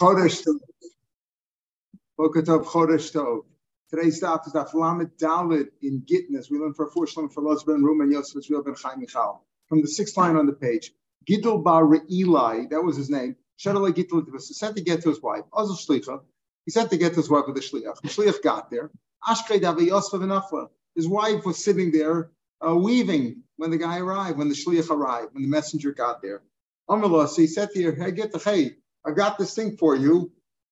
Chodesh Tov. Boker Chodesh Tov. Today's stop is Daf Lamed Dalit in Gitnes. We learn for four shalom for Loz ben Rumen Yosef Israel ben Chaim Michal. From the sixth line on the page, Gidel Bar Eli, that was his name. Shadalai Gidel was sent to get to his wife. Azul Shlicha. He sent to get to his wife with the Shliach. The Shliach got there. Ashkei Davi Yosef Afla. His wife was sitting there uh, weaving when the guy arrived, when the Shliach arrived, when the messenger got there. He said to her, Hey, get the hey, I got this thing for you.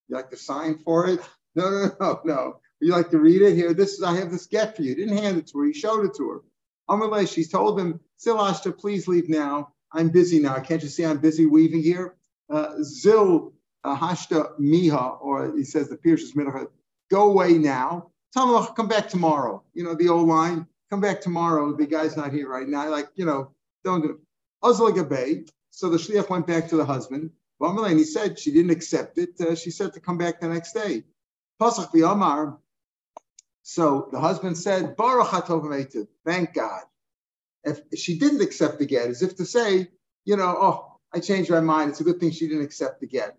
You like to sign for it? No, no, no, no. You like to read it? Here, this is I have this get for you. Didn't hand it to her, he showed it to her. Amallah, she told him, Silashta, please leave now. I'm busy now. Can't you see I'm busy weaving here? Uh, Zil Hashta Miha, or he says the Pierce's Mincha, go away now. Tell him, come back tomorrow. You know, the old line, come back tomorrow. The guy's not here right now. Like, you know, don't do it. So the shliach went back to the husband. And he said she didn't accept it. Uh, she said to come back the next day. So the husband said, Baruch Thank God. If she didn't accept the get, as if to say, you know, oh, I changed my mind. It's a good thing she didn't accept the get.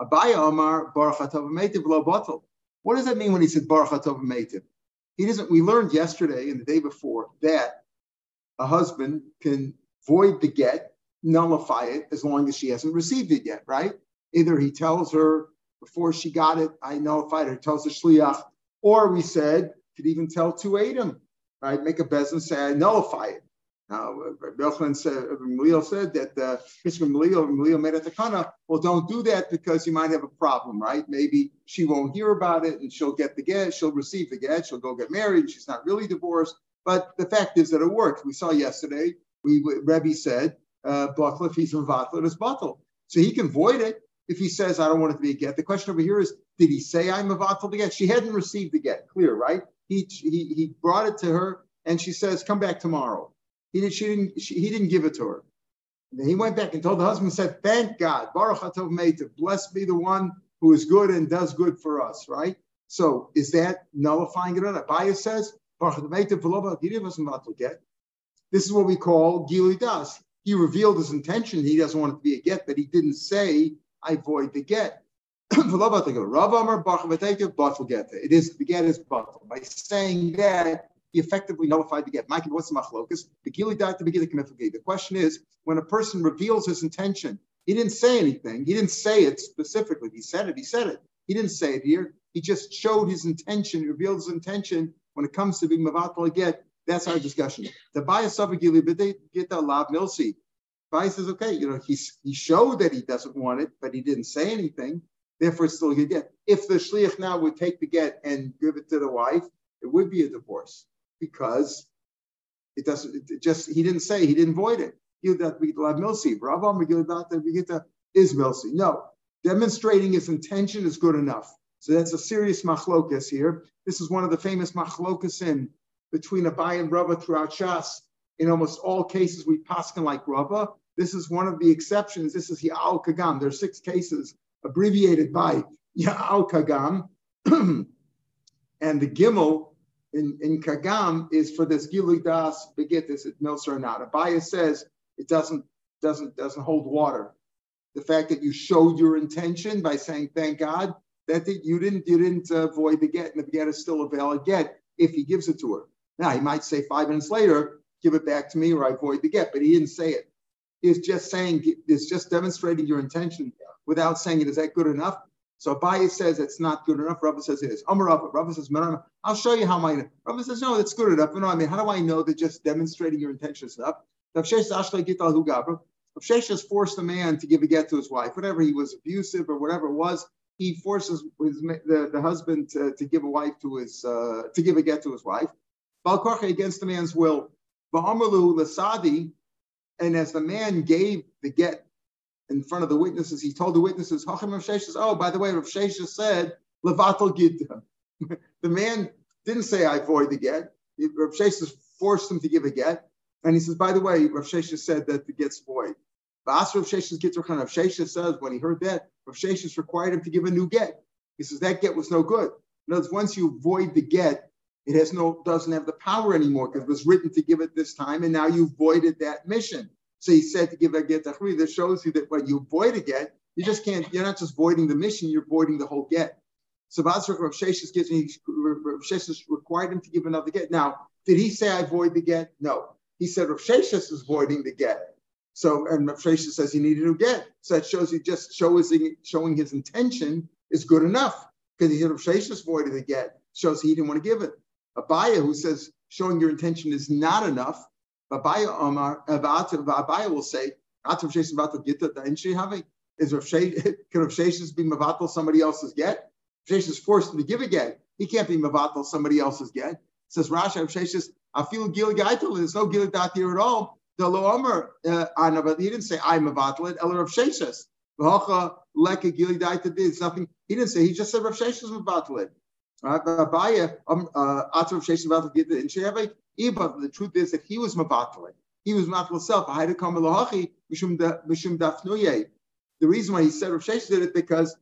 Abaya Omar, Baruch. What does that mean when he said Baruch He doesn't. We learned yesterday and the day before that a husband can void the get nullify it as long as she hasn't received it yet, right? Either he tells her before she got it, I nullified her, tells the shliach, or we said, could even tell to Adam, right? Make a bezin say, I nullify it. Now, Yochanan said, Malil said that Kishma Malil, Malil made a takana. Well, don't do that because you might have a problem, right? Maybe she won't hear about it and she'll get the get, she'll receive the get, she'll go get married. She's not really divorced. But the fact is that it worked. We saw yesterday, we Rebbe said uh, if he's mevatl, it's bottle. So he can void it if he says, I don't want it to be a get. The question over here is, did he say I'm mevatl to get? She hadn't received the get, clear, right? He, he, he brought it to her and she says, come back tomorrow. He, did, she didn't, she, he didn't give it to her. And he went back and told the husband, said, thank God, Baruch Hatov Meitav, blessed be the one who is good and does good for us, right? So is that nullifying it or not? Abaya says, Baruch Meitav, he didn't get. This is what we call Gili Das he revealed his intention. He doesn't want it to be a get, but he didn't say, I void the get. It is the get is bottle. By saying that, he effectively nullified the get. Mike, what's the machlokas? The question is, when a person reveals his intention, he didn't say anything. He didn't say it specifically. He said it. He said it. He didn't say it here. He just showed his intention, revealed his intention when it comes to being mavatal get. That's our discussion. The bias of get the lav milsi. Bias says, okay, you know, he's he showed that he doesn't want it, but he didn't say anything. Therefore, it's still a get. If the shliach now would take the get and give it to the wife, it would be a divorce because it doesn't. It just he didn't say he didn't void it. Is milsi. No, demonstrating his intention is good enough. So that's a serious machlokas here. This is one of the famous machlokas in between Abai and Rava throughout Shas. In almost all cases, we paskin like Rava. This is one of the exceptions. This is Ya'al Kagam. There are six cases abbreviated by Ya'al Kagam. and the Gimel in, in Kagam is for this Gilui Das Begitis, it mills or not. Abaya says it doesn't doesn't doesn't hold water. The fact that you showed your intention by saying thank God that you didn't you didn't uh, void the get and the get is still a valid get if he gives it to her. Now, he might say five minutes later, give it back to me or I void the get, but he didn't say it. He's just saying, it's just demonstrating your intention without saying it. Is that good enough? So Abaye says it's not good enough. Rava says it is. Amar Rava. Rava says, I'll show you how my. Rava says, no, that's good enough. You know, I mean, how do I know that just demonstrating your intention is enough? Sheshes forced the man to give a get to his wife, whatever he was abusive or whatever it was. He forces his, the, the husband to, to give a wife to his uh, to give a get to his wife against the man's will. Lasadi, and as the man gave the get in front of the witnesses, he told the witnesses, oh, by the way, Rav Sheshes said, Levatel Gidda. the man didn't say, I void the get. Rav Sheshes forced him to give a get. And he says, by the way, Rav Sheshes said that the get's void. Rav Sheshes gets Rav Sheshes says, when he heard that, Rav Sheshes required him to give a new get. He says, that get was no good. In other words, once you void the get, it has no doesn't have the power anymore because it was written to give it this time, and now you've voided that mission. So he said to give a get tachri. That shows you that when you void a get, You just can't, you're not just voiding the mission, you're voiding the whole get. So Rav Sheshes gives me, Rav Sheshes required him to give another get. Now, did he say I void the get? No. He said Rav Sheshes is voiding the get. So, and Rav Sheshes says he needed to get. So that shows he just shows, showing his intention is good enough because he said Rav Sheshes voided the get, shows he didn't want to give it. Abaya, who says showing your intention is not enough, Abaya Omar, Abaya will say. Is Rav Rav Sheshes be Mavatal somebody else's get? Sheshes is forced to give a get. He can't be Mavatal somebody else's get. It says Rashi Rav Sheshes, I feel Gil Gaitel, there's no Gil Dat here at all. The Lo Omer, uh, he didn't say I'm Mavatal, Rav leka Gil Daita did. It's nothing, he didn't say, he just said Rav Sheshes Mavatal. Right? Um, uh, the truth is that he was Mavatal. He was Mavatal himself. I had to come Mishum Dafnuye. The reason why he said Rav Sheshes did it because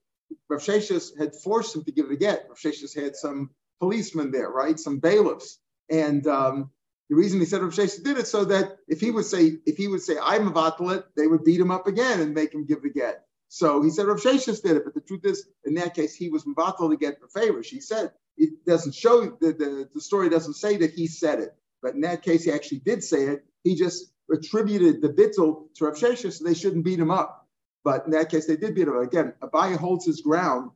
Rav Sheshes had forced him to give it a get. Rav Sheshes had some policemen there, right? Some bailiffs. And um, the reason he said Rav Sheshes did it so that if he would say, if he would say, I'm vatalit, they would beat him up again and make him give the get. So he said Rav Sheshes did it, but the truth is, in that case, he was Mavatal to get the favor. She said it doesn't show the, the, the story doesn't say that he said it, but in that case, he actually did say it. He just attributed the bittul to Rav Sheshes, so they shouldn't beat him up. But in that case, they did beat him. Up. Again, Abaya holds his ground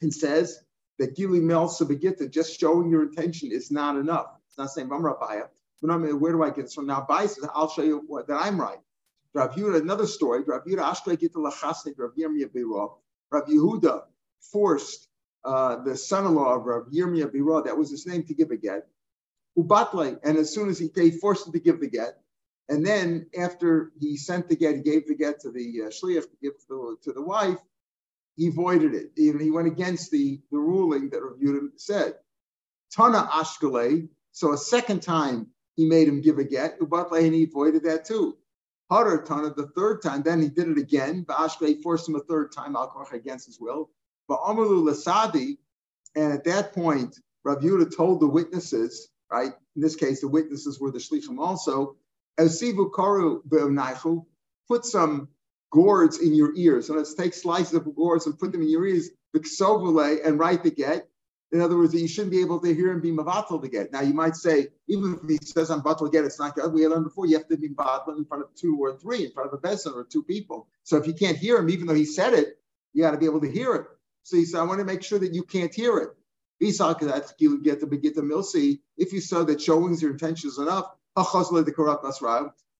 and says that Gili Mel Sabagita, just showing your intention is not enough. It's not saying I'm Abaya. But I mean, where do I get this from? Now Abaya says, I'll show you what, that I'm right. Rav Yehuda, another story. Rav Yehuda Ashkei Gita Lachasnik Rav Yirmiyah Biro. Rav Yehuda forced uh, the son-in-law of Rav Yirmiyah Biro, that was his name, to give a get. Ubatle, and as soon as he, he forced him to give the get, and then after he sent the get, he gave the get to the uh, shliach to give to, to the wife. He voided it. He, he went against the, the ruling that Rav Yehuda said. Tana ashkale. So a second time he made him give a get. Ubatle, and he voided that too. Tana the third time. Then he did it again. Ba'ashkale forced him a third time al against his will. But Amalu Lasadi, and at that point, Rav Yehuda told the witnesses, right? In this case, the witnesses were the shlichim also Esivu karu be'onaichu, put some gourds in your ears. So let's take slices of gourds and put them in your ears, and write the get. In other words, you shouldn't be able to hear him be mavatal to get. Now you might say, even if he says I'm batal get, it's not good. We learned before you have to be batal in front of two or three, in front of a besan or two people. So if you can't hear him, even though he said it, you got to be able to hear it. So he said, I want to make sure that you can't hear it. You get the begit the milsi. If you saw that showing your intention is enough,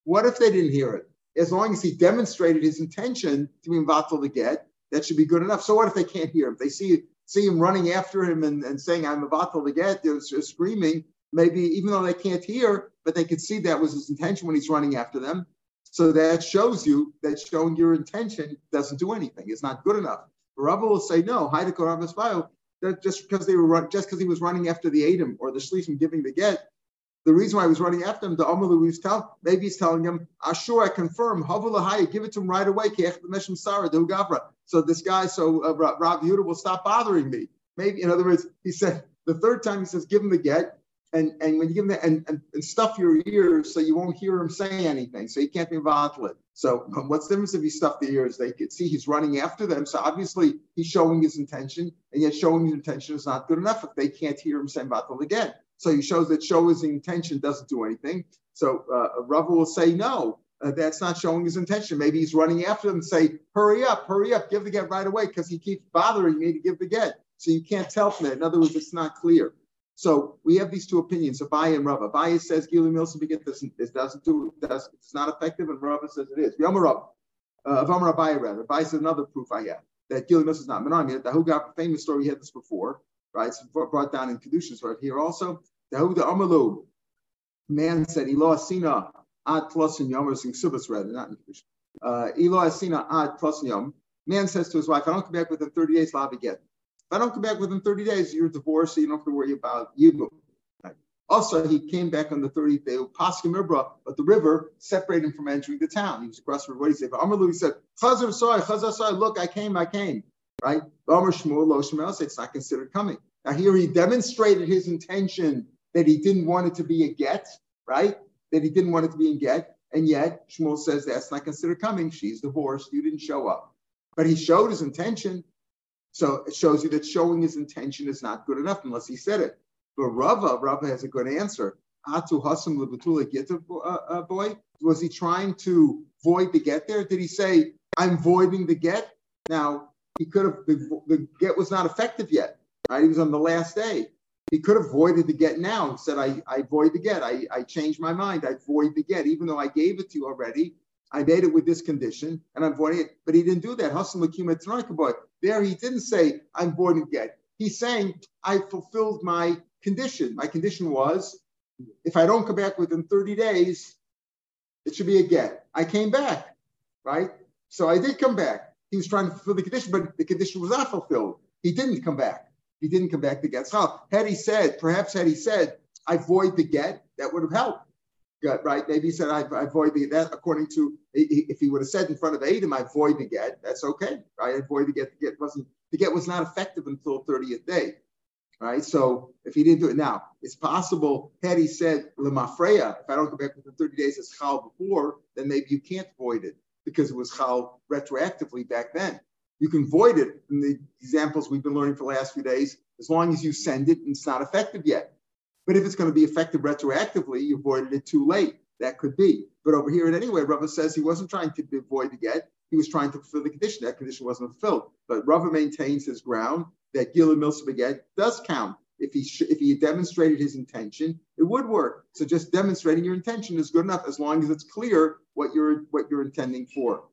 what if they didn't hear it? As long as he demonstrated his intention to be invatal to get, that should be good enough. So what if they can't hear him? They see see him running after him and, and saying, I'm invatal to get, they're screaming. Maybe even though they can't hear, but they could see that was his intention when he's running after them. So that shows you that showing your intention doesn't do anything. It's not good enough. Rava will say, no, that just because they were just because he was running after the Adam or the Shlishim giving the get, the reason why he was running after him, the Amalu was tell, maybe he's telling him, Ashur, I confirm, Havulahaya, give it to him right away, so this guy, so uh, Rav Yehuda will stop bothering me. Maybe, in other words, he said, the third time he says, give him the get, and, and when you give him the, and, and, and, stuff your ears so you won't hear him say anything, so he can't be vatalit. So um, what's the difference if you stuff the ears? They could see he's running after them. So obviously he's showing his intention, and yet showing his intention is not good enough if they can't hear him saying vatal again. So he shows that show his intention doesn't do anything. So uh, will say, no, uh, that's not showing his intention. Maybe he's running after them and say, hurry up, hurry up, give the get right away because he keeps bothering me to give the get. So you can't tell from that. In other words, it's not clear. So we have these two opinions, Abai and Rava. Abai says Gili Milson beget this, this doesn't do does it's not effective, and Rava says it is. Yom Rava. Uh, Avamar Abai rather. Abai says another proof I have that Gili Milson is not Menami. The Hugab famous story, we had this before, right? It's brought down in Kedushas right here also. Dahuda Amalu, man said, Elo Asina ad plus in Yom, or Subas rather, not in Kedusha. Uh, Elo Asina ad plus in Yom. Man says to his wife, I don't come back within 30 days, I'll get. If I don't come back within 30 days, you're divorced, so you don't have to worry about. Right. Also, he came back on the 30th day, Paskim Ibra, but the river separated him from entering the town. He was across the river. What did he say? Amalu, he said, Chazar sorry, Chazar sorry, look, I came, I came. Right? But Amr Shmuel, Lo Shmuel, It's not considered coming. Now, here he demonstrated his intention that he didn't want it to be a get, right? That he didn't want it to be in get. And yet Shmuel says that's not considered coming. She's divorced. You didn't show up. but he showed his intention. So it shows you that showing his intention is not good enough unless he said it. But Rava, Rava has a good answer. Atu Hasam Lebatula get uh, boy. Was he trying to void the get there? Did he say, I'm voiding the get? Now, he could have, the, the get was not effective yet. Right? He was on the last day. He could have voided the get now. He said, I, I void the get. I, I changed my mind. I void the get. Even though I gave it to you already, I made it with this condition and I'm voiding it. But he didn't do that. There he didn't say, I'm voiding get. He's saying, I fulfilled my condition. My condition was, if I don't come back within 30 days, it should be a get. I came back, right? So I did come back. He was trying to fulfill the condition, but the condition was not fulfilled. He didn't come back. He didn't come back to get chal. Had he said, perhaps had he said, I void the get, that would have helped. Right? Maybe he said, I, I void the that according to if he would have said in front of Adam, I void the get, that's okay. Right? I void the get. The get wasn't the get was not effective until 30th day. Right. So if he didn't do it now, it's possible had he said Lemafreya, if I don't come back within 30 days as chal before, then maybe you can't void it because it was chal retroactively back then. You can void it in the examples we've been learning for the last few days, as long as you send it and it's not effective yet. But if it's going to be effective retroactively, you voided it too late. That could be. But over here, anyway, Rava says he wasn't trying to avoid the get. He was trying to fulfill the condition. That condition wasn't fulfilled. But Rava maintains his ground that Gila Milsa get does count. If he sh- if he demonstrated his intention, it would work. So just demonstrating your intention is good enough as long as it's clear what you're what you're intending for.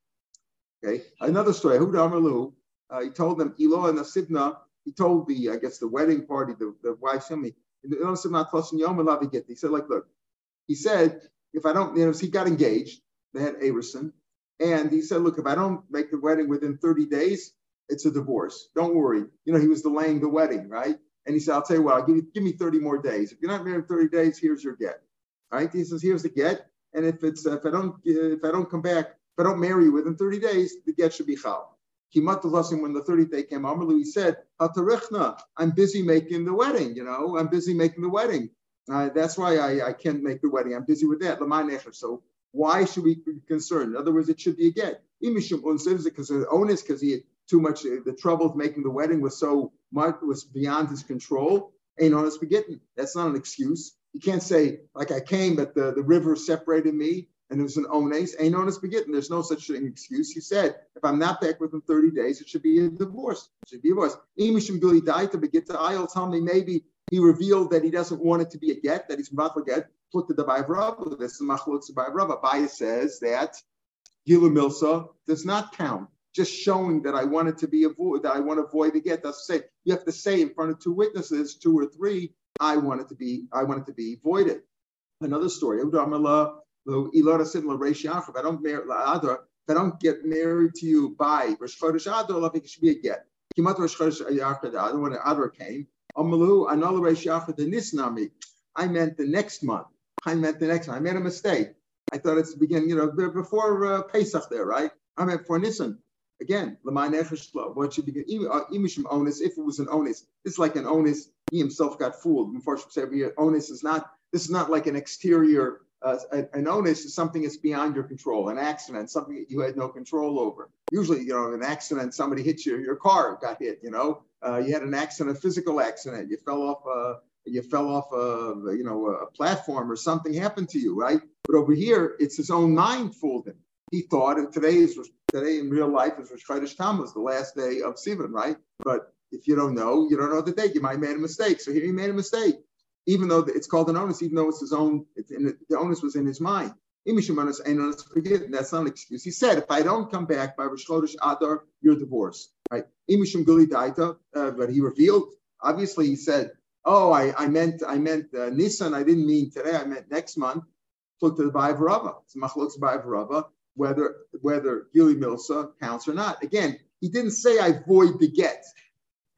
Okay. Another story. Huda Amalu, uh, he told them, Elo and Asibna, he told the, I guess, the wedding party, the, the wife, Shimmy, he said, like, look, he said, if I don't, you know, he got engaged, they had Averson, and he said, look, if I don't make the wedding within 30 days, it's a divorce. Don't worry. You know, he was delaying the wedding, right? And he said, I'll tell you what, I'll give you, give me 30 more days. If you're not married in 30 days, here's your get. Right? He says, here's the get. And if it's if I don't if I don't come back, if I don't marry you within 30 days, the get should be chal. Kimat when the 30th day came, Amalu, he said, I'm busy making the wedding, you know, I'm busy making the wedding. Uh, that's why I, I can't make the wedding. I'm busy with that. So why should we be concerned? In other words, it should be a get. Imishim unsiv because of onus, because he had too much, the trouble of making the wedding was so much, was beyond his control. Ain't honest begetting. That's not an excuse. You can't say, like I came, but the, the river separated me and it was an ones, ain't ones begetting. There's no such excuse. He said, if I'm not back within 30 days, it should be a divorce. It should be a divorce. Imishim Billy died to begin to I'll tell me maybe he revealed that he doesn't want it to be a get, that he's about to get, put the Dabai Rav. This is Machlutz Dabai Rav. Abaya says that Gila Milsa does not count. Just showing that I want it to be avoid, that I want to avoid the get. That's say you have to say in front of two witnesses, two or three, I want it to be, I want it to be voided. Another story. I don't marry if I don't get married to you by Rosh Chodesh Adar, it should be a get. Kimat Rosh Chodesh Adar, when Adar came, Amalu Anol Rosh Nisnami. I meant the next month. I meant the next month. I made a mistake. I thought it's the beginning, you know, before uh, Pesach there, right? I meant for Nissan. Again. What should begin? Imishim onus, if it was an onus, it's like an onus. He himself got fooled. Onus is not, this is not like an exterior uh, an onus is something that's beyond your control, an accident, something that you had no control over. Usually, you know, an accident, somebody hit you, your car got hit, you know, uh, you had an accident, a physical accident, you fell off, uh, you fell off a, you know, a platform or something happened to you, right? But over here, it's his own mind fooled him. He thought, and today is today in real life is Rosh Chodesh Tammuz, the last day of Sivan, right? But if you don't know, you don't know the date. You might have made a mistake. So here he made a mistake even though it's called an onus, even though it's his own, it's in, the onus was in his mind. That's not an excuse. He said, if I don't come back by Rosh Chodesh Adar, you're divorced. Right? Uh, but he revealed, obviously he said, oh, I, I meant I meant uh, Nissan, I didn't mean today, I meant next month. Look to the Ba'iv Rava. It's Machlok's Ba'iv whether whether Gili Milsa counts or not. Again, he didn't say I void the get.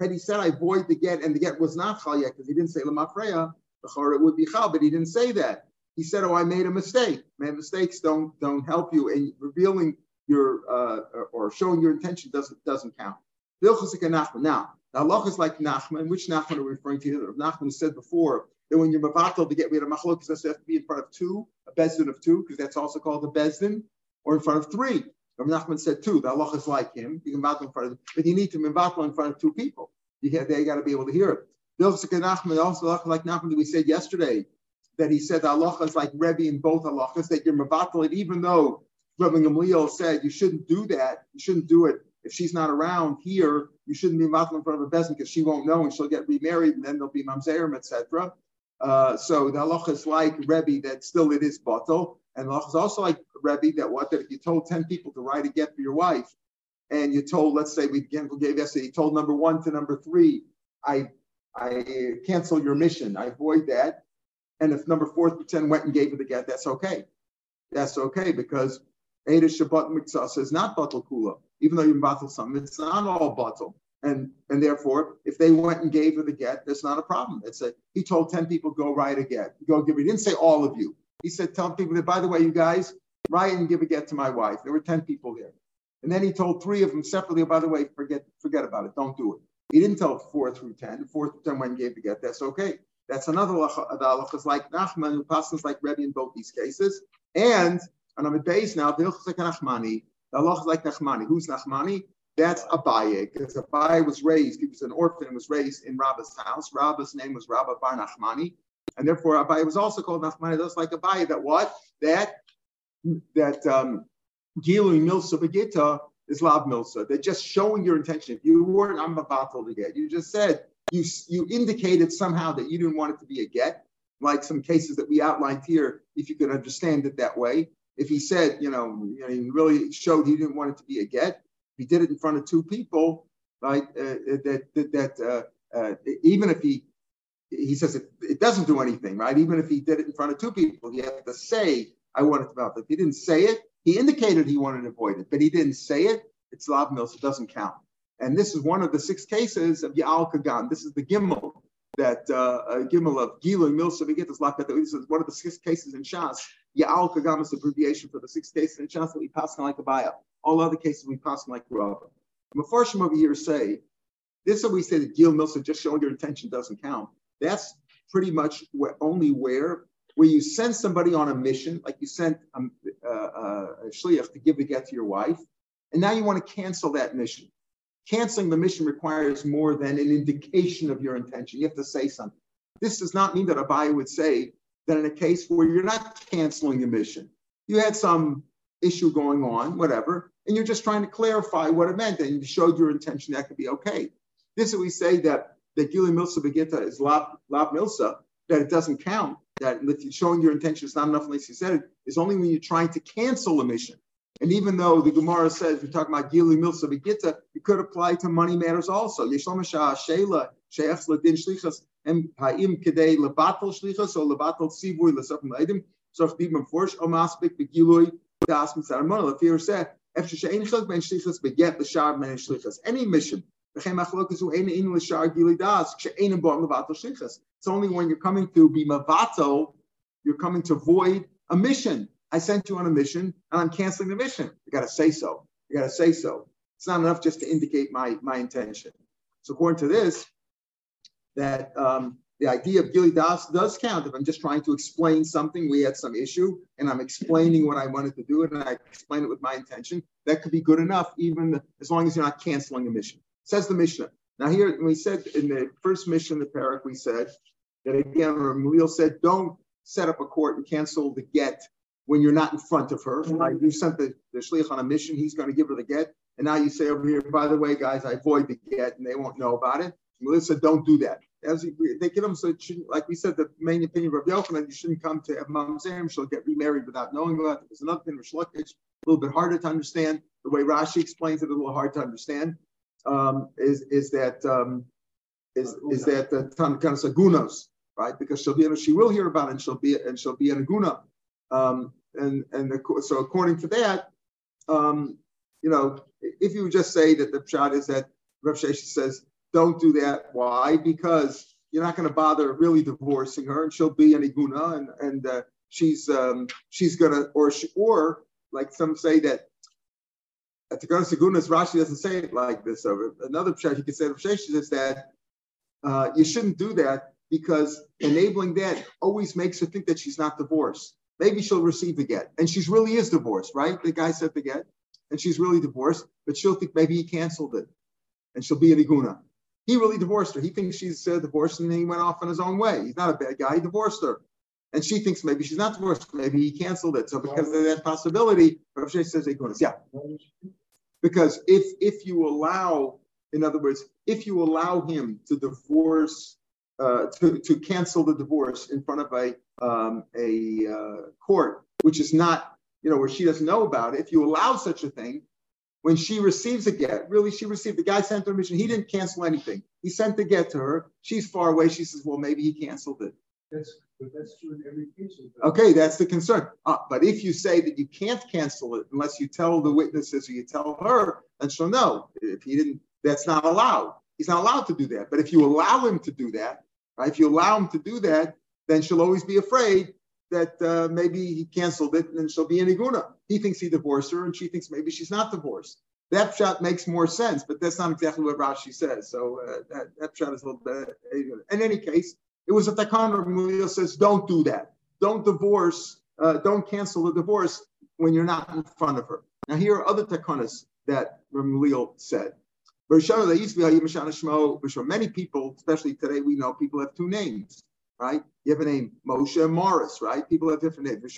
Had he said I void the get and the get was not chal yet because he didn't say lemafreya, it would be chal, but he didn't say that. He said, "Oh, I made a mistake. Man, mistakes don't don't help you, and revealing your uh, or showing your intention doesn't doesn't count." Now, the Allah is like Nachman. Which Nachman are we referring to? Nachman said before that when you're mavatal to get rid of machlokes, it has to be in front of two, a bezdin of two, because that's also called a bezdin, or in front of three. Rabbi Nachman said too, the Allah is like him. You can battle in front of, but you need to battle in front of two people. You they got to be able to hear it. Also like Nachman that we said yesterday that he said the halacha is like Rebbe in both halachas that you're mevatel even though Rabbi Gamliel said you shouldn't do that, you shouldn't do it if she's not around here. You shouldn't be mevatel in front of a bezin because she won't know and she'll get remarried and then there'll be mamzerim, etc. Uh, so the halacha is like Rebbe that still it is batel, and the halacha is also like Rebbe that what that if you told ten people to write a get for your wife, and you told let's say we gave yesterday, you told number one to number three, I I cancel your mission, I avoid that and if number four through 10 went and gave her the get, that's okay. That's okay because Ada Shabbat Mitzvah is not Batal Kula, even though you Batal some, it's not all Batal. And, and therefore, if they went and gave her the get, there's not a problem. It's a, he told 10 people, go write a get, go give it. He didn't say all of you. He said, tell people that, by the way, you guys, and give a get to my wife. There were 10 people there. And then he told three of them separately, oh, by the way, forget, forget about it. Don't do it. He didn't tell four through 10. Four through 10 went and gave the get. That's okay. That's another halacha is like Nachman, who passes like Rebbe in both these cases. And and I'm at base now, the halacha Nachmani. The halacha is like Nachmani. Who's Nachmani? That's Abaye, because Abaye was raised, he was an orphan and was raised in Rabba's house. Rabba's name was Rabba Bar Nachmani. And therefore Abaye was also called Nachmani, just like Abaye, that what? That that um Gilu Milsa Begita is Lab Milsa. They're just showing your intention. If you weren't I'm about to get, you just said you, you indicated somehow that you didn't want it to be a get, like some cases that we outlined here, if you could understand it that way. If he said, you know, you know he really showed he didn't want it to be a get, he did it in front of two people, right? Uh, that that, that uh, uh, even if he he says it, it doesn't do anything, right? Even if he did it in front of two people, he had to say, I want it to melt. If he didn't say it, he indicated he wanted to avoid it, but he didn't say it, it's lav mills, it doesn't count. And this is one of the six cases of Ya'al Kagam. This is the Gimel that uh, uh, Gimel of Gilu Milsa Begitas Lakat. This is one of the six cases in Shas. Ya'al Kagam is the abbreviation for the six cases in Shas that we pass on like a Abaya. All other cases we pass on like Rabba. Mefarshim over here say, this is what we say that Gil Milsa just showing your intention doesn't count. That's pretty much where, only where where you send somebody on a mission, like you sent a, uh, a shliach to give a get to your wife, and now you want to cancel that mission canceling the mission requires more than an indication of your intention. You have to say something. This does not mean that Abai would say that in a case where you're not canceling the mission, you had some issue going on, whatever, and you're just trying to clarify what it meant and you showed your intention that could be okay. This is we say that that Gili Milsa Begita is Lab, Lab Milsa, that it doesn't count, that showing your intention is not enough unless you said it, is only when you're trying to cancel a mission. And even though the Gemara says we're talking about Gili Milsa Begita, it could apply to money matters also. Yeshlom Sheila She'ef Ladin said, any mission. It's only when you're coming to be mavato, you're coming to void a mission. I sent you on a mission and I'm canceling the mission. You got to say so. You got to say so. It's not enough just to indicate my, my intention. So according to this, that um, the idea of Gili Das does count. If I'm just trying to explain something, we had some issue, and I'm explaining what I wanted to do, and I explain it with my intention, that could be good enough, even as long as you're not canceling a mission. Says the Mishnah. Now here, we said in the first mission, the parak, we said that again, Ramil said, don't set up a court and cancel the get when you're not in front of her. Mm-hmm. Right? You sent the, the shliach on a mission, he's going to give her the get. And now you say over here, by the way, guys, I avoid the get and they won't know about it. Melissa, don't do that. As they give them, so like we said, the main opinion of Rabbi Yochanan, you shouldn't come to Mamzerim, she'll get remarried without knowing about it. There's another thing, Reish Lakish, a little bit harder to understand. The way Rashi explains it, a little hard to understand, um, is, is that um, is, is that the Tanakanas Agunos, right? Because she'll be, she will hear about it and she'll be, and she'll be an Aguna. Um, and and the, so according to that, um, you know, if you just say that the shot is that Rav Shesha says don't do that, why? Because you're not going to bother really divorcing her, and she'll be an iguna, and and uh, she's um, she's gonna or she, or like some say that at the Segunas, Rashi doesn't say it like this. So another pshat he could say is that uh, you shouldn't do that because enabling that always makes her think that she's not divorced maybe she'll receive the get. And she's really is divorced, right? The guy said the get. and she's really divorced, but she'll think maybe he canceled it, and she'll be an iguna. He really divorced her. He thinks she's uh, divorced, and he went off on his own way. He's not a bad guy. He divorced her, and she thinks maybe she's not divorced. Maybe he canceled it. So because of that possibility, Rav says igunas. Yeah, because if if you allow, in other words, if you allow him to divorce uh, to, to cancel the divorce in front of a um, a uh, court, which is not, you know, where she doesn't know about it. If you allow such a thing, when she receives a get, really, she received the guy sent her a mission. He didn't cancel anything. He sent the get to her. She's far away. She says, "Well, maybe he canceled it." That's true in every case. Okay, that's the concern. Uh, but if you say that you can't cancel it unless you tell the witnesses or you tell her, then she'll know. If he didn't, that's not allowed. He's not allowed to do that. But if you allow him to do that, right, if you allow him to do that, then she'll always be afraid that uh, maybe he canceled it and she'll be in iguna. He thinks he divorced her and she thinks maybe she's not divorced. That shot makes more sense, but that's not exactly what Rashi says. So uh, that, that shot is a little bit. Uh, in any case, it was a takana. Mulio says, don't do that. Don't divorce. Uh, don't cancel the divorce when you're not in front of her. Now here are other takanas that Ramulio said. Many people, especially today, we know people have two names, right? You have a name Moshe and Morris, right? People have different names.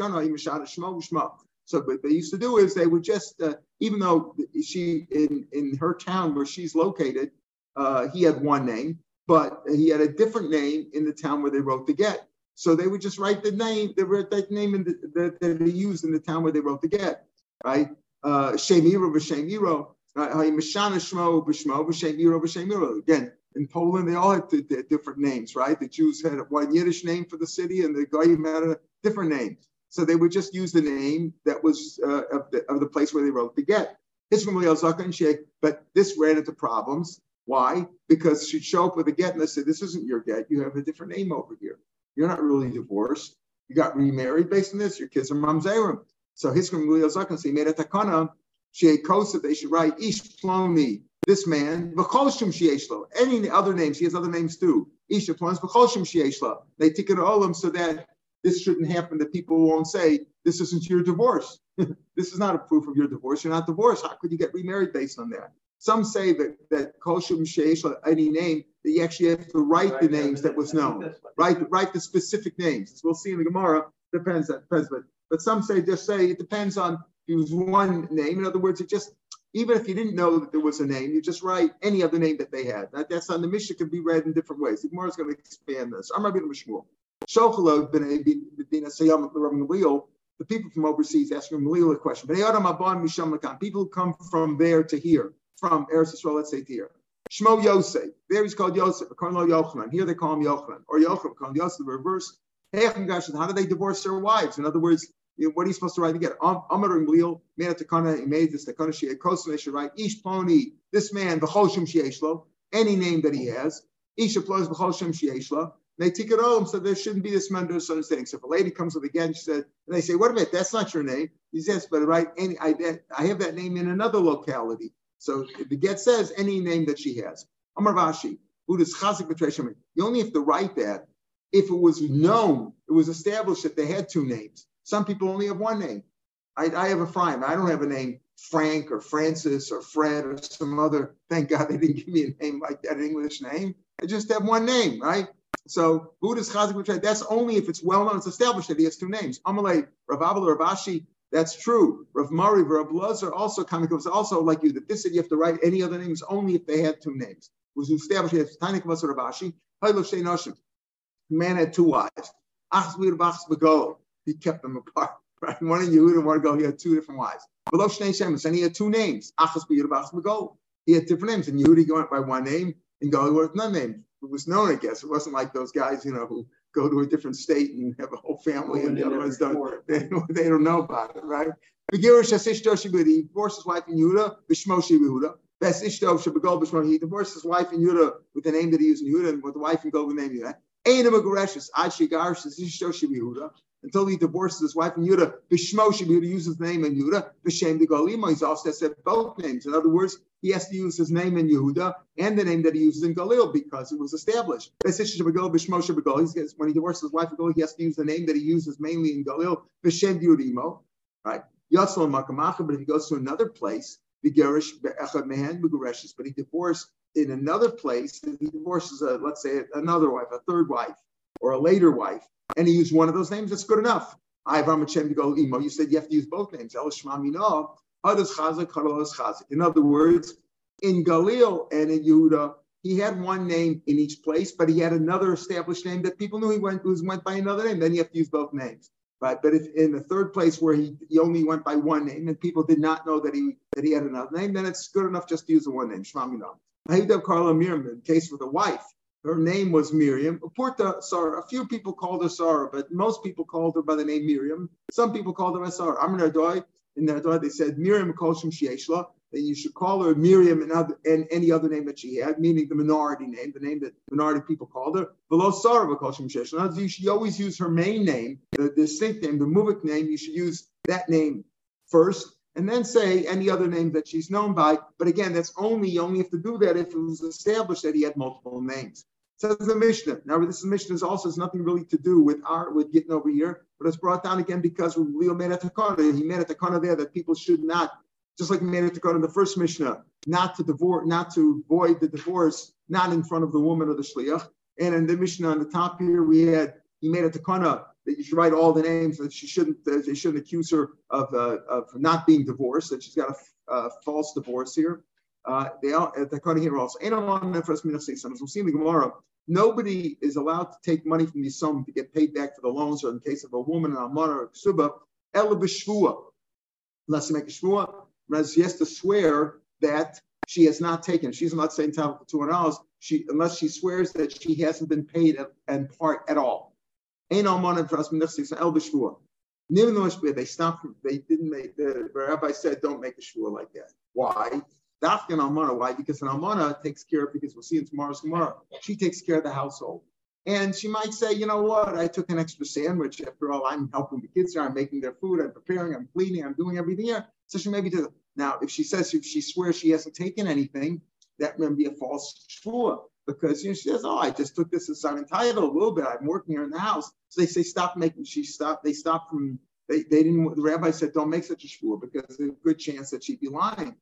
So what they used to do is they would just, uh, even though she in in her town where she's located, uh, he had one name, but he had a different name in the town where they wrote the get. So they would just write the name, they wrote that name the, that, they used in the town where they wrote the get, right? Uh, Shemiro v'Shemiro. Again, in Poland, they all had different names, right? The Jews had one Yiddish name for the city, and the Goyim had a different name. So they would just use the name that was uh, of, the, of the place where they wrote the get. But this ran into problems. Why? Because she'd show up with a get and they said, This isn't your get. You have a different name over here. You're not really divorced. You got remarried based on this. Your kids are mamzerim. So Hiskam Zakan, so he made a takana Sheikosa, they should write Ish Ploni, this man, V'choshim Shieshlo. Any other names, he has other names too. Ish Ploni, V'choshim Shieshlo. They take it all them so that this shouldn't happen, that people won't say, this isn't your divorce. this is not a proof of your divorce. You're not divorced. How could you get remarried based on that? Some say that that Koshim Sheeshla, any name, that you actually have to write the names that was known. Write, write the specific names. As we'll see in the Gemara, depends, depends. But, but some say, just say, it depends on use one name. In other words, it just even if you didn't know that there was a name, you just write any other name that they had. That, that's on the Mishnah can be read in different ways. The Gemara is going to expand this. I'm Rabbi Mishmuel. The people from overseas asking Malil a question. People come from there to here, from Eretz Yisrael, let's say to here. Shmo Yosef. There he's called Yosef. Here they call him Yochanan. Or Yochanan, called Yosef, the reverse. How do they divorce their wives? In other words, what are you supposed to write again? Amar and Glil, made takana, he made this takana she kosim, they should write Ish Ploni, this man, B'choshim Shieshlo, any name that he has, Ish Ploni B'choshim Shieshlo. They take it home, so there shouldn't be this misunderstanding. So if a lady comes with again, she said, and they say, "What a minute, that's not your name." He says, "But right, any, I, I have that name in another locality." So the get says any name that she has. Amar Vashi, does chazik You only have to write that if it was known, it was established that they had two names. Some people only have one name. I, I have a friend. I don't have a name Frank or Francis or Fred or some other. Thank God they didn't give me a name like that, an English name. I just have one name, right? So Buddhist Chazik that's only if it's well known, it's established that he has two names. Amalei, Rav Abel, Rav Ashi, that's true. Rav Mari, Rav Lazar also was also like you that this said you have to write any other names only if they had two names. It was established as Tainik Rav Ashi, Man had two wives. Achzvir Bachs he kept them apart. Right? One in Yehuda and one go, he had two different wives. Below Shnei and he had two names. Achas B'Yud He had different names. And Yehuda went by one name, and Go went another name. It was known, I guess. It wasn't like those guys, you know, who go to a different state and have a whole family, oh, and the other ones don't. They, they don't know about it, right? He divorced his wife in Yehuda, Bishmoshi Yehuda. Best Ishto Shabagol Bishmo. He divorced his wife in Yehuda with the name that he used in Yehuda, and with the wife in Go with the name Yehuda. Ain't him a Goreshes. Ad Shigar Ishto Yehuda until he divorces his wife in Yudah. Bishmo should be able to use his name in Yudah. B'Shem the Galima, he's also said both names. In other words, he has to use his name in Yehuda and the name that he uses in Galil because it was established. When he divorces his wife he has to use the name that he uses mainly in Galil, B'Shem Yudimo, right? But if he goes to another place, Vigerish Echad Mehen but he divorced in another place, he divorces, a, let's say, another wife, a third wife, or a later wife, and he used one of those names, that's good enough. Hashem to go Imo. You said you have to use both names. El Shmamino, Hadas. In other words, in Galil and in Yehuda, he had one name in each place, but he had another established name that people knew he went, went by another name. Then you have to use both names. Right. But if in the third place where he, he only went by one name and people did not know that he that he had another name, then it's good enough just to use the one name, Shmaminam. Haidab Carla Miriam, in case with a wife, her name was Miriam. Porta Sarah. A few people called her Sarah, but most people called her by the name Miriam. Some people called her Sarah. Amr In Nadoy, they said Miriam called Shem Shieshla that you should call her Miriam and, other, and any other name that she had, meaning the minority name, the name that minority people called her. Below Sarah, you should always use her main name, the, distinct name, the Muvik name. You should use that name first, and then say any other name that she's known by. But again, that's only you only have to do that if it was established that he had multiple names. Says the Mishnah. Now, this is also has nothing really to do with our with getting over here, but it's brought down again because Leo made a takana. He made a takana there that people should not just like he made to go in the first Mishnah, not to divorce, not to void the divorce, not in front of the woman or the shliach. And in the Mishnah on the top here, we had he made a takana that you should write all the names that she shouldn't uh, they shouldn't accuse her of uh, of not being divorced that she's got a, a false divorce here. Uh, they are at the for us As we see in the Gemara, nobody is allowed to take money from the sum to get paid back for the loans, or in case of a woman, an almana or ksuba, el unless you make a shvua she has to swear that she has not taken. She's not saying entitled to two hundred dollars. She unless she swears that she hasn't been paid in part at all. Ain't almana for us b'shvua. They stopped. They didn't make the rabbi said don't make a shvua like that. Why? Dafkin almana. Why? Because an almana takes care of. Because we'll see in tomorrow's tomorrow. She takes care of the household. And she might say, you know what, I took an extra sandwich. After all, I'm helping the kids here. I'm making their food. I'm preparing. I'm cleaning. I'm doing everything here. So she maybe does. Now, if she says if she swears she hasn't taken anything, that may be a false shvua because you know, she says, "Oh, I just took this as I'm entitled a little bit. I'm working here in the house." So they say, "Stop making." She stopped. They stopped from. They, they didn't. The rabbi said, "Don't make such a shvua because there's a good chance that she'd be lying."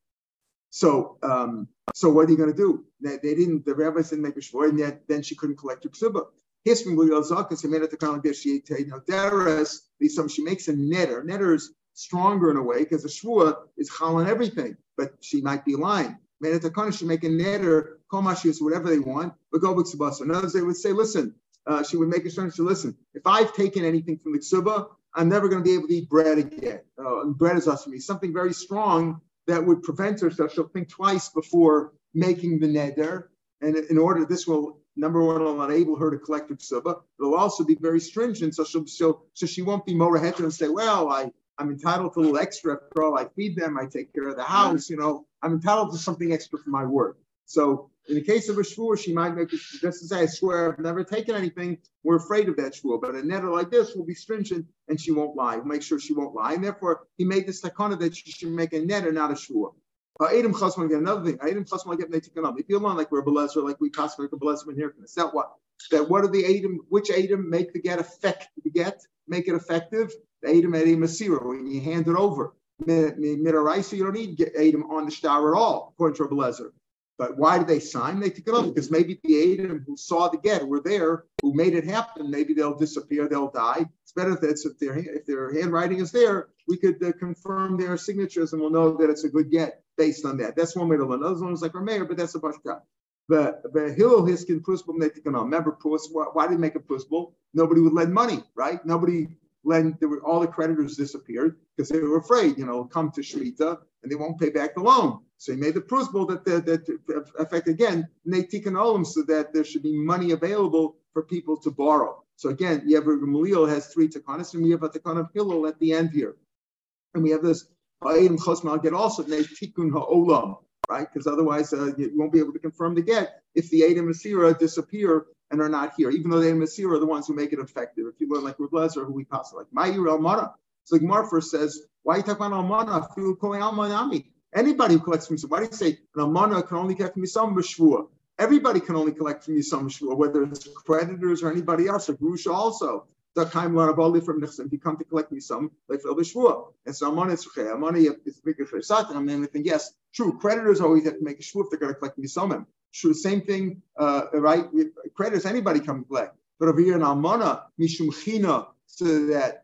So, um, so what are you going to do? They, they, didn't. The rabbi didn't make a shvua, and yet then she couldn't collect her ksuba. His from Zakas, he made it to kind of she you know, Daras, she makes a netter. Netters stronger in a way because the shvua is chal on everything, but she might be lying. Made it to she make a netter, komashis, whatever they want, but go b'ksubasa. In other words, they would say, listen, uh, she would make a certain, she listen, if I've taken anything from the ksuba, I'm never going to be able to eat bread again. Uh, bread is us for me, something very strong that would prevent her, so she'll think twice before making the neder. And in order, this will number one, will enable her to collect her ksuba. It'll also be very stringent, so she'll, so she won't be more and say, well, I I'm entitled to a little extra for all I feed them, I take care of the house, you know, I'm entitled to something extra for my work. So in the case of a shvur, she might make just to say, I swear I've never taken anything. We're afraid of that shvur. But a netter like this will be stringent and she won't lie. We'll make sure she won't lie. And therefore, he made this takana that she should make a netter, not a shvur. Uh, Adam Chasman get another thing. Adam Chasman get Netikanam. If you learn like we're Belezer, like we Kasper Belezer here, is that what? That what are the Adam, which Adam make the get effect the get, make it effective? The Adam Edim Masira, when you hand it over. Midaraisa, you don't need Adam on the star at all, according to Belezer. But why did they sign? They took it over because maybe the Adam who saw the get were there, who made it happen. Maybe they'll disappear, they'll die. It's better if, if, their, if their handwriting is there, we could uh, confirm their signatures and we'll know that it's a good get based on that. That's one way to learn. Other ones like our mayor, but that's a bashka. But the Hillel Hiskin Prusbul Remember, why, why did he make a Prusbul? Nobody would lend money, right? Nobody lend. There were all the creditors disappeared because they were afraid. You know, come to Shmita and they won't pay back the loan. So he made the Prusbul that that, that affect again Netikan Olam, so that there should be money available for people to borrow. So again, Yever has three takanas, and we have a takan of Hillel at the end here. And we have this Ba'edim Chosmal get also Tikun Ha'olam, right? Because otherwise uh, you won't be able to confirm the get if the Adam Masira disappear and are not here, even though the Adam Masira are the ones who make it effective. If you learn like with Lezer, who we pass like Ma'ir Almana. So like Mar first says, why you talk about Almana? Feel calling Almanami. Anybody who collects from why do you say an Almana can only collect from me some Bashvua? Everybody can only collect from me some Shvua, whether it's creditors or anybody else, or Grusha also. The time live from If you come to collect me some, like for Shvua. And so Amana is Amana is bigger for Satan. I'm think, yes, true. Creditors always have to make a Shvua if they're going to collect me some. True, same thing, uh, right? Creditors, anybody come collect. But over here in Almana, Mishum China, so that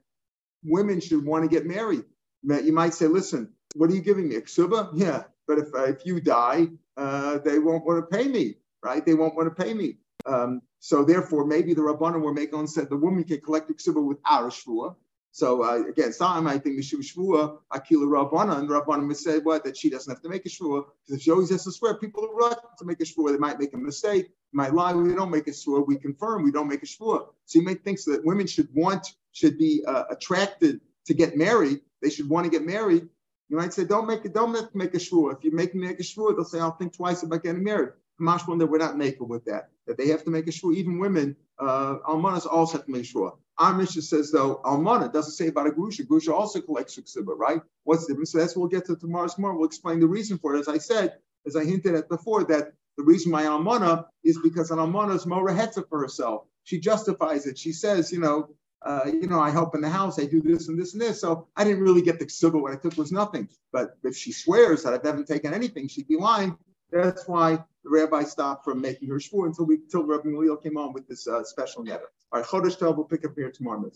women should want to get married. You might say, listen, what are you giving me? A ksuba? Yeah. But if, if you die, uh, they won't want to pay me, right? They won't want to pay me. Um, so therefore, maybe the Rabbanim were making said the woman can collect the ksuba without a shvua. So uh, again, some I think Mishum Shvua, Akila Rabbana, and Rabbana would say what that she doesn't have to make a Shvua because if she always has to swear, people are right to make a Shvua. They might make a mistake, might lie. We don't make a Shvua. We confirm we don't make a Shvua. So you may think that women should want, should be uh, attracted to get married. They should want to get married. You might say, don't make it, don't make a Shvua. If you make make a Shvua, they'll say, I'll think twice about getting married. Mashman that we're not making with that, that they have to make a Shvua. Even women, uh, Almanas also have to make Shvua. Our Mishnah says though Almana doesn't say about a grusha. Grusha also collects suksiba, right? What's the difference? So that's we'll get to tomorrow's more. We'll explain the reason for it. As I said, as I hinted at before, that the reason why Almana is because an Almana is more for herself. She justifies it. She says, you know, uh, you know, I help in the house, I do this and this and this. So I didn't really get the ksuba. What I took was nothing. But if she swears that I haven't taken anything, she'd be lying. That's why the rabbi stopped from making her shvua until we until Rabbi Gamliel came on with this uh, special neder. All right, Chodesh Tov, we'll pick up here tomorrow.